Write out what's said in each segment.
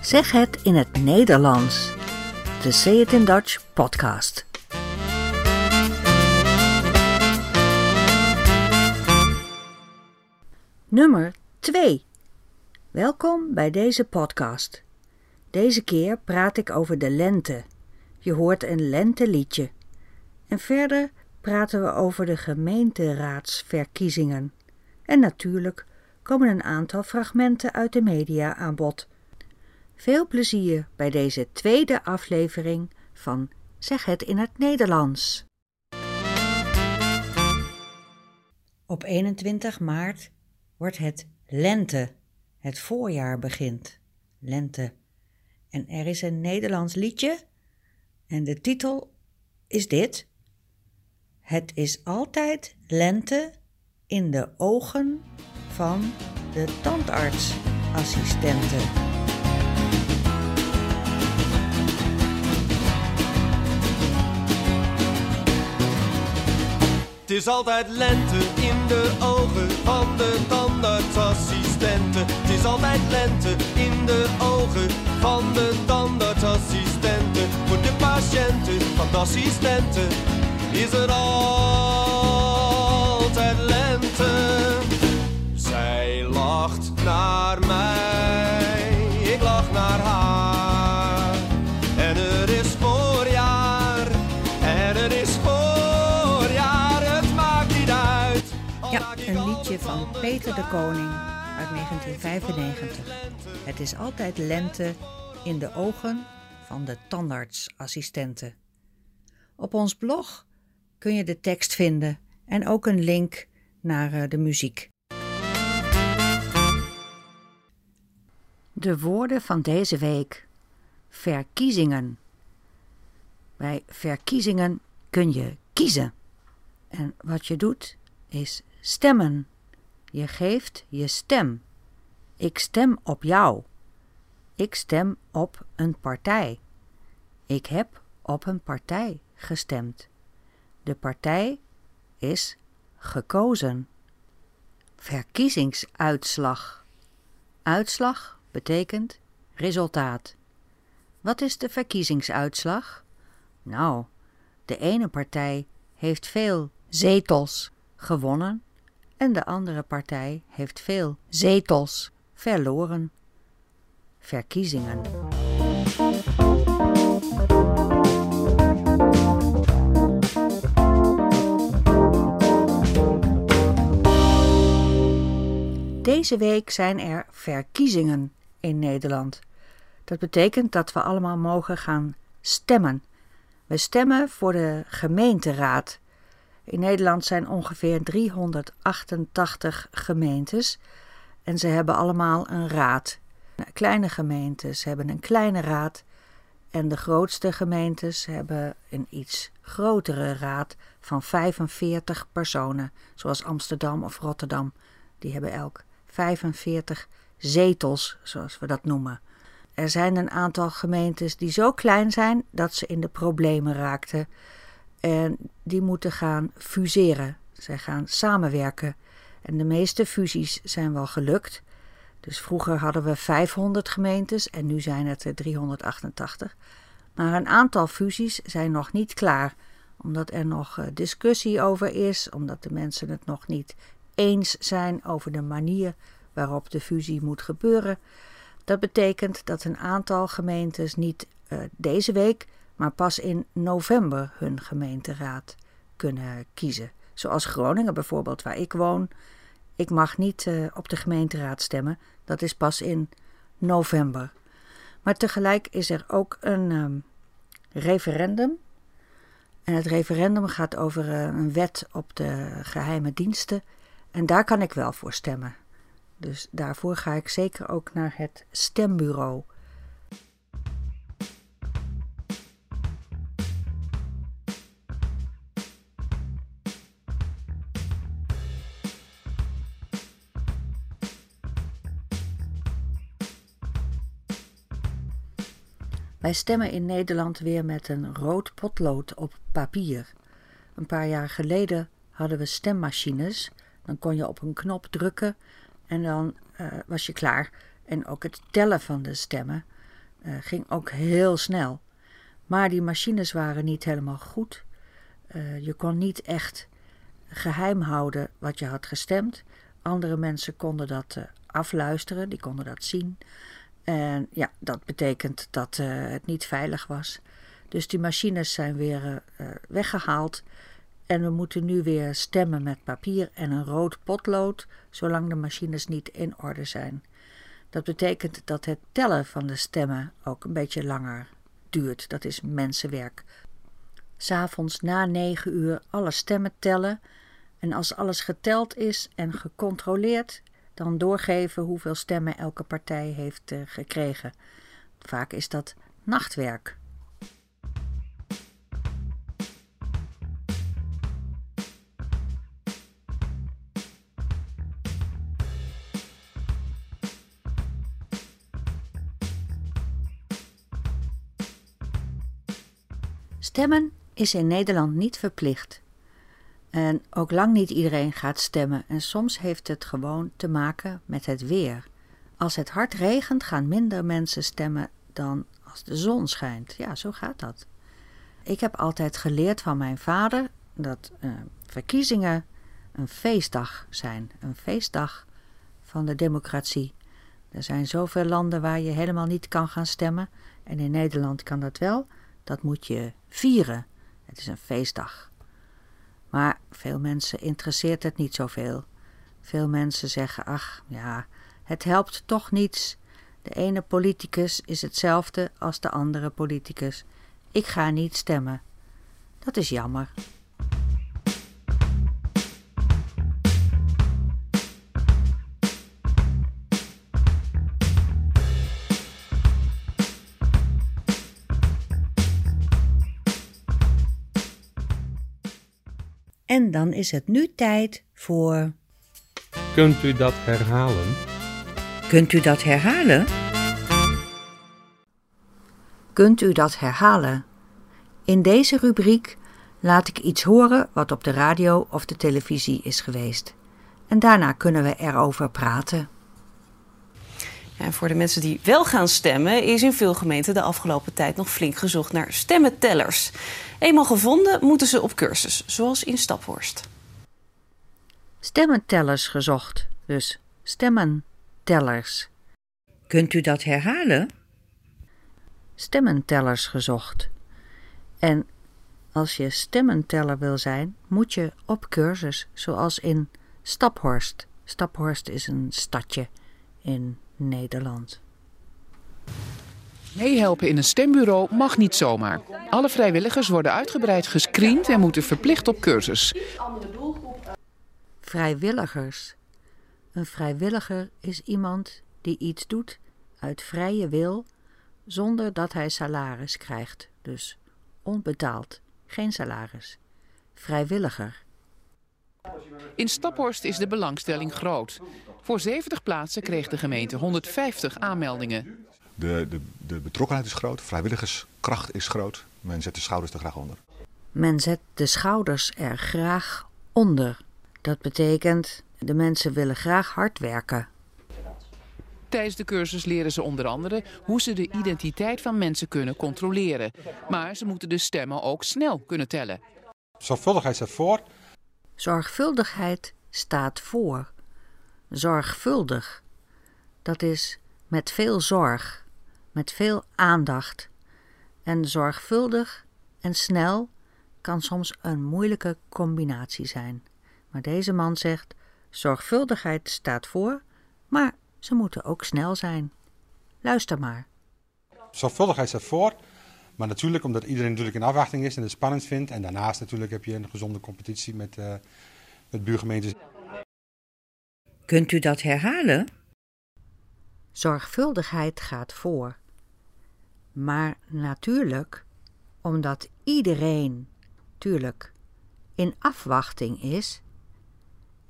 Zeg het in het Nederlands. De Say It in Dutch podcast. Nummer 2. Welkom bij deze podcast. Deze keer praat ik over de lente. Je hoort een lenteliedje. En verder praten we over de gemeenteraadsverkiezingen. En natuurlijk komen een aantal fragmenten uit de media aan bod. Veel plezier bij deze tweede aflevering van Zeg het in het Nederlands. Op 21 maart wordt het lente. Het voorjaar begint. Lente. En er is een Nederlands liedje. En de titel is dit. Het is altijd lente in de ogen van de tandartsassistenten. Het is altijd lente in de ogen van de tandartsassistenten. Het is altijd lente in de ogen van de tandartsassistenten. Voor de patiënten van de assistenten is er altijd lente. Zij lacht naar mij, De. Koning uit 1995. Het is altijd lente in de ogen van de tandartsassistenten. Op ons blog kun je de tekst vinden en ook een link naar eh, de muziek. De woorden van deze week. Verkiezingen. Bij verkiezingen kun je kiezen. En wat je doet is stemmen. Je geeft je stem. Ik stem op jou. Ik stem op een partij. Ik heb op een partij gestemd. De partij is gekozen. Verkiezingsuitslag. Uitslag betekent resultaat. Wat is de verkiezingsuitslag? Nou, de ene partij heeft veel zetels gewonnen en de andere partij heeft veel zetels verloren. Verkiezingen. Deze week zijn er verkiezingen in Nederland. Dat betekent dat we allemaal mogen gaan stemmen. We stemmen voor de gemeenteraad. In Nederland zijn ongeveer 388 gemeentes en ze hebben allemaal een raad. Kleine gemeentes hebben een kleine raad en de grootste gemeentes hebben een iets grotere raad van 45 personen, zoals Amsterdam of Rotterdam. Die hebben elk 45 zetels, zoals we dat noemen. Er zijn een aantal gemeentes die zo klein zijn dat ze in de problemen raakten. En die moeten gaan fuseren. Zij gaan samenwerken. En de meeste fusies zijn wel gelukt. Dus vroeger hadden we 500 gemeentes en nu zijn het er 388. Maar een aantal fusies zijn nog niet klaar, omdat er nog eh, discussie over is, omdat de mensen het nog niet eens zijn over de manier waarop de fusie moet gebeuren. Dat betekent dat een aantal gemeentes niet eh, deze week, maar pas in november hun gemeenteraad kunnen kiezen. Zoals Groningen bijvoorbeeld, waar ik woon. Ik mag niet eh, op de gemeenteraad stemmen, dat is pas in november. Maar tegelijk is er ook een ehm, referendum. En het referendum gaat over eh, een wet op de geheime diensten. En daar kan ik wel voor stemmen. Dus daarvoor ga ik zeker ook naar het stembureau. Wij stemmen in Nederland weer met een rood potlood op papier. Een paar jaar geleden hadden we stemmachines. Dan kon je op een knop drukken en dan eh, was je klaar. En ook het tellen van de stemmen Uh, ging ook heel snel. Maar die machines waren niet helemaal goed. Uh, je kon niet echt geheim houden wat je had gestemd. Andere mensen konden dat afluisteren, die konden dat zien. En ja, dat betekent dat het niet veilig was. Dus die machines zijn weer weggehaald. En we moeten nu weer stemmen met papier en een rood potlood, zolang de machines niet in orde zijn. Dat betekent dat het tellen van de stemmen ook een beetje langer duurt. Dat is mensenwerk. S'avonds na negen uur alle stemmen tellen. En als alles geteld is en gecontroleerd, dan doorgeven hoeveel stemmen elke partij heeft uh, gekregen. Vaak is dat nachtwerk. Stemmen is in Nederland niet verplicht. En ook lang niet iedereen gaat stemmen en soms heeft het gewoon te maken met het weer. Als het hard regent gaan minder mensen stemmen dan als de zon schijnt. Ja, zo gaat dat. Ik heb altijd geleerd van mijn vader dat uh, verkiezingen een feestdag zijn. Een feestdag van de democratie. Er zijn zoveel landen waar je helemaal niet kan gaan stemmen. En in Nederland kan dat wel. Dat moet je vieren. Het is een feestdag. Maar veel mensen interesseert het niet zoveel. Veel mensen zeggen: ach ja, het helpt toch niets. De ene politicus is hetzelfde als de andere politicus. Ik ga niet stemmen. Dat is jammer. En dan is het nu tijd voor. Kunt u dat herhalen? Kunt u dat herhalen? Kunt u dat herhalen? In deze rubriek laat ik iets horen wat op de radio of de televisie is geweest. En daarna kunnen we erover praten. En voor de mensen die wel gaan stemmen, is in veel gemeenten de afgelopen tijd nog flink gezocht naar stemmentellers. Eenmaal gevonden moeten ze op cursus, zoals in Staphorst. Stemmentellers gezocht, dus stemmentellers. Kunt u dat herhalen? Stemmentellers gezocht. En als je stemmenteller wil zijn, moet je op cursus, zoals in Staphorst. Staphorst is een stadje in Nederland. Meehelpen in een stembureau mag niet zomaar. Alle vrijwilligers worden uitgebreid gescreend en moeten verplicht op cursus. Vrijwilligers. Een vrijwilliger is iemand die iets doet uit vrije wil, zonder dat hij salaris krijgt. Dus onbetaald, geen salaris. Vrijwilliger. In Staphorst is de belangstelling groot. Voor 70 plaatsen kreeg de gemeente 150 aanmeldingen. De, de, de betrokkenheid is groot, vrijwilligerskracht is groot. Men zet de schouders er graag onder. Men zet de schouders er graag onder. Dat betekent, de mensen willen graag hard werken. Tijdens de cursus leren ze onder andere hoe ze de identiteit van mensen kunnen controleren. Maar ze moeten de stemmen ook snel kunnen tellen. Zorgvuldigheid staat voor. Zorgvuldigheid staat voor. Zorgvuldig. Dat is met veel zorg met veel aandacht. En zorgvuldig en snel kan soms een moeilijke combinatie zijn. Maar deze man zegt: zorgvuldigheid staat voor, maar ze moeten ook snel zijn. Luister maar. Zorgvuldigheid staat voor, maar natuurlijk omdat iedereen natuurlijk in afwachting is en het spannend vindt. En daarnaast natuurlijk heb je een gezonde competitie met, uh, met buurgemeentes. Kunt u dat herhalen? Zorgvuldigheid gaat voor. Maar natuurlijk, omdat iedereen, tuurlijk, in afwachting is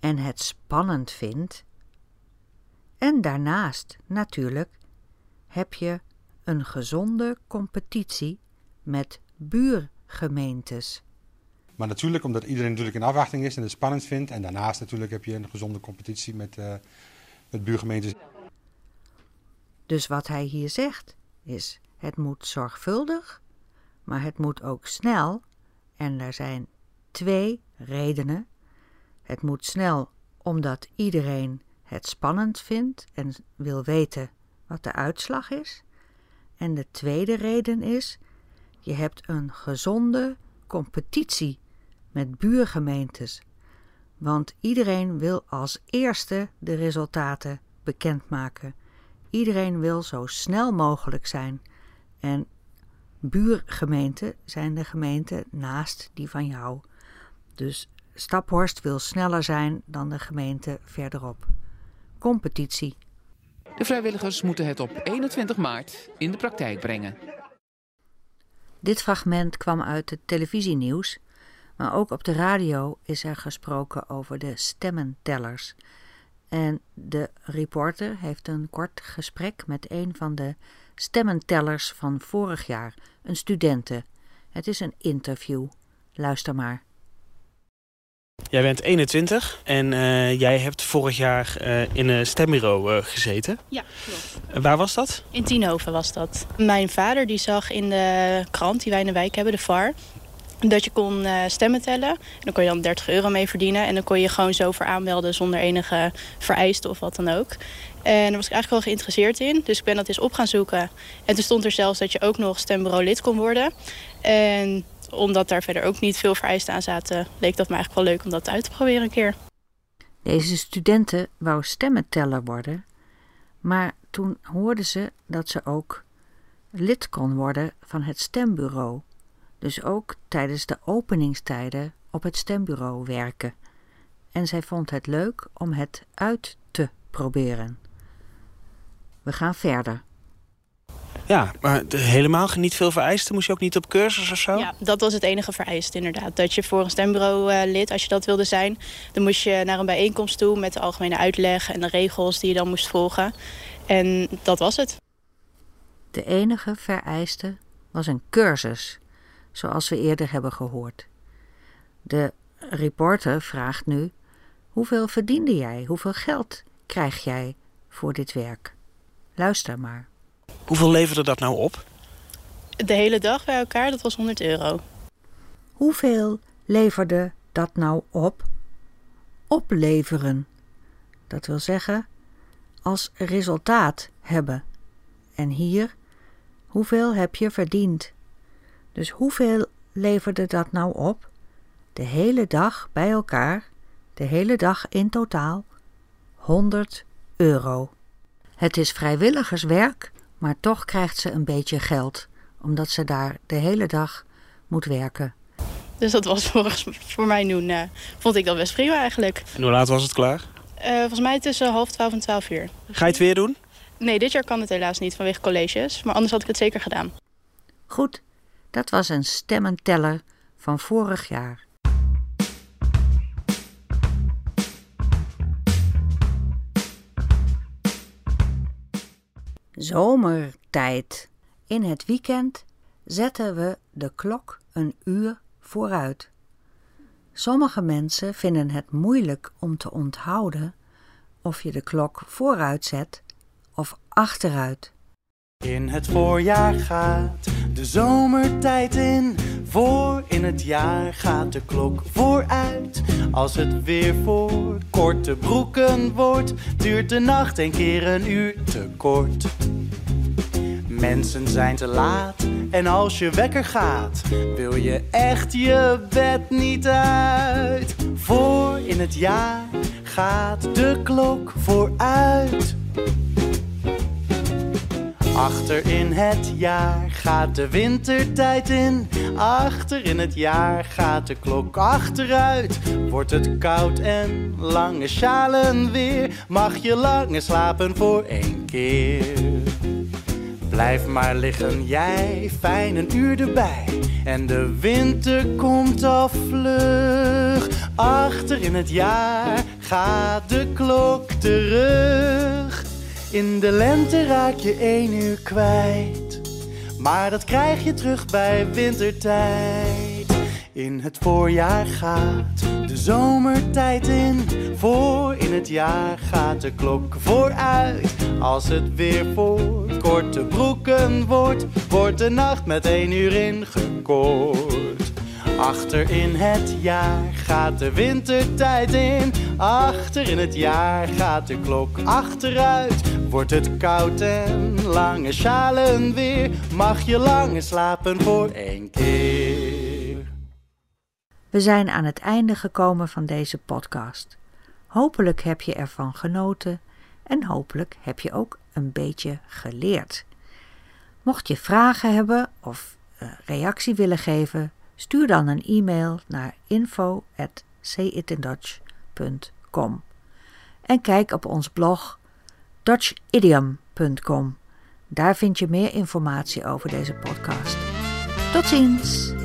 en het spannend vindt. En daarnaast, natuurlijk, heb je een gezonde competitie met buurgemeentes. Maar natuurlijk, omdat iedereen natuurlijk in afwachting is en het spannend vindt. En daarnaast natuurlijk heb je een gezonde competitie met, uh, met buurgemeentes. Dus wat hij hier zegt, is het moet zorgvuldig, maar het moet ook snel. En er zijn twee redenen. Het moet snel omdat iedereen het spannend vindt en wil weten wat de uitslag is. En de tweede reden is, je hebt een gezonde competitie met buurgemeentes. Want iedereen wil als eerste de resultaten bekendmaken. Iedereen wil zo snel mogelijk zijn. En buurgemeenten zijn de gemeenten naast die van jou. Dus Staphorst wil sneller zijn dan de gemeente verderop. Competitie. De vrijwilligers moeten het op 21 maart in de praktijk brengen. Dit fragment kwam uit het televisienieuws, maar ook op de radio is er gesproken over de stemmentellers. En de reporter heeft een kort gesprek met een van de stemmentellers van vorig jaar, een studente. Het is een interview. Luister maar. Jij bent 21 en uh, jij hebt vorig jaar uh, in een stembureau uh, gezeten. Ja, klopt. waar was dat? In Tienhoven was dat. Mijn vader die zag in de krant die wij in de wijk hebben, de VAR... dat je kon stemmen tellen. En dan kon je dan 30 euro mee verdienen. En dan kon je gewoon zo voor aanmelden zonder enige vereisten of wat dan ook. En daar was ik eigenlijk wel geïnteresseerd in. Dus ik ben dat eens op gaan zoeken. En toen stond er zelfs dat je ook nog stembureau lid kon worden. En omdat daar verder ook niet veel vereisten aan zaten, leek dat me eigenlijk wel leuk om dat uit te proberen een keer. Deze studenten wou stemmenteller worden, maar toen hoorden ze dat ze ook lid kon worden van het stembureau. Dus ook tijdens de openingstijden op het stembureau werken. En zij vond het leuk om het uit te proberen. We gaan verder. Ja, maar helemaal niet veel vereisten? Moest je ook niet op cursus of zo? Ja, dat was het enige vereist inderdaad. Dat je voor een stembureau uh, lid, als je dat wilde zijn... dan moest je naar een bijeenkomst toe met de algemene uitleg... en de regels die je dan moest volgen. En dat was het. De enige vereiste was een cursus, zoals we eerder hebben gehoord. De reporter vraagt nu... Hoeveel verdiende jij? Hoeveel geld krijg jij voor dit werk? Luister maar. Hoeveel leverde dat nou op? De hele dag bij elkaar, dat was 100 euro. Hoeveel leverde dat nou op? Opleveren. Dat wil zeggen, als resultaat hebben. En hier, hoeveel heb je verdiend? Dus hoeveel leverde dat nou op? De hele dag bij elkaar, de hele dag in totaal, 100 euro. Het is vrijwilligerswerk maar toch krijgt ze een beetje geld, omdat ze daar de hele dag moet werken. Dus dat was volgens voor mij toen, uh, vond ik dat best prima eigenlijk. En hoe laat was het klaar? Uh, volgens mij tussen half twaalf en twaalf uur. Ga je het weer doen? Nee, dit jaar kan het helaas niet vanwege colleges, maar anders had ik het zeker gedaan. Goed, dat was een stemmenteller van vorig jaar. Zomertijd. In het weekend zetten we de klok een uur vooruit. Sommige mensen vinden het moeilijk om te onthouden of je de klok vooruit zet of achteruit. In het voorjaar gaat de zomertijd in. Voor in het jaar gaat de klok vooruit. Als het weer voor korte broeken wordt, duurt de nacht een keer een uur te kort. Mensen zijn te laat en als je wekker gaat, wil je echt je bed niet uit. Voor in het jaar gaat de klok vooruit. Achter in het jaar gaat de wintertijd in. Achter in het jaar gaat de klok achteruit. Wordt het koud en lange sjalen weer. Mag je langer slapen voor één keer. Blijf maar liggen jij, fijn een uur erbij. En de winter komt al vlug. Achter in het jaar gaat de klok terug. In de lente raak je één uur kwijt. Maar dat krijg je terug bij wintertijd. In het voorjaar gaat de zomertijd in. Voor in het jaar gaat de klok vooruit. Als het weer voor korte broeken wordt, wordt de nacht met één uur ingekort. Achter in het jaar gaat de wintertijd in. Achter in het jaar gaat de klok achteruit. Wordt het koud en lange schalen weer. Mag je langer slapen voor één keer. We zijn aan het einde gekomen van deze podcast. Hopelijk heb je ervan genoten en hopelijk heb je ook een beetje geleerd. Mocht je vragen hebben of uh, reactie willen geven, stuur dan een e-mail naar info@sayitindutch.com en kijk op ons blog dutchidiom.com. Daar vind je meer informatie over deze podcast. Tot ziens!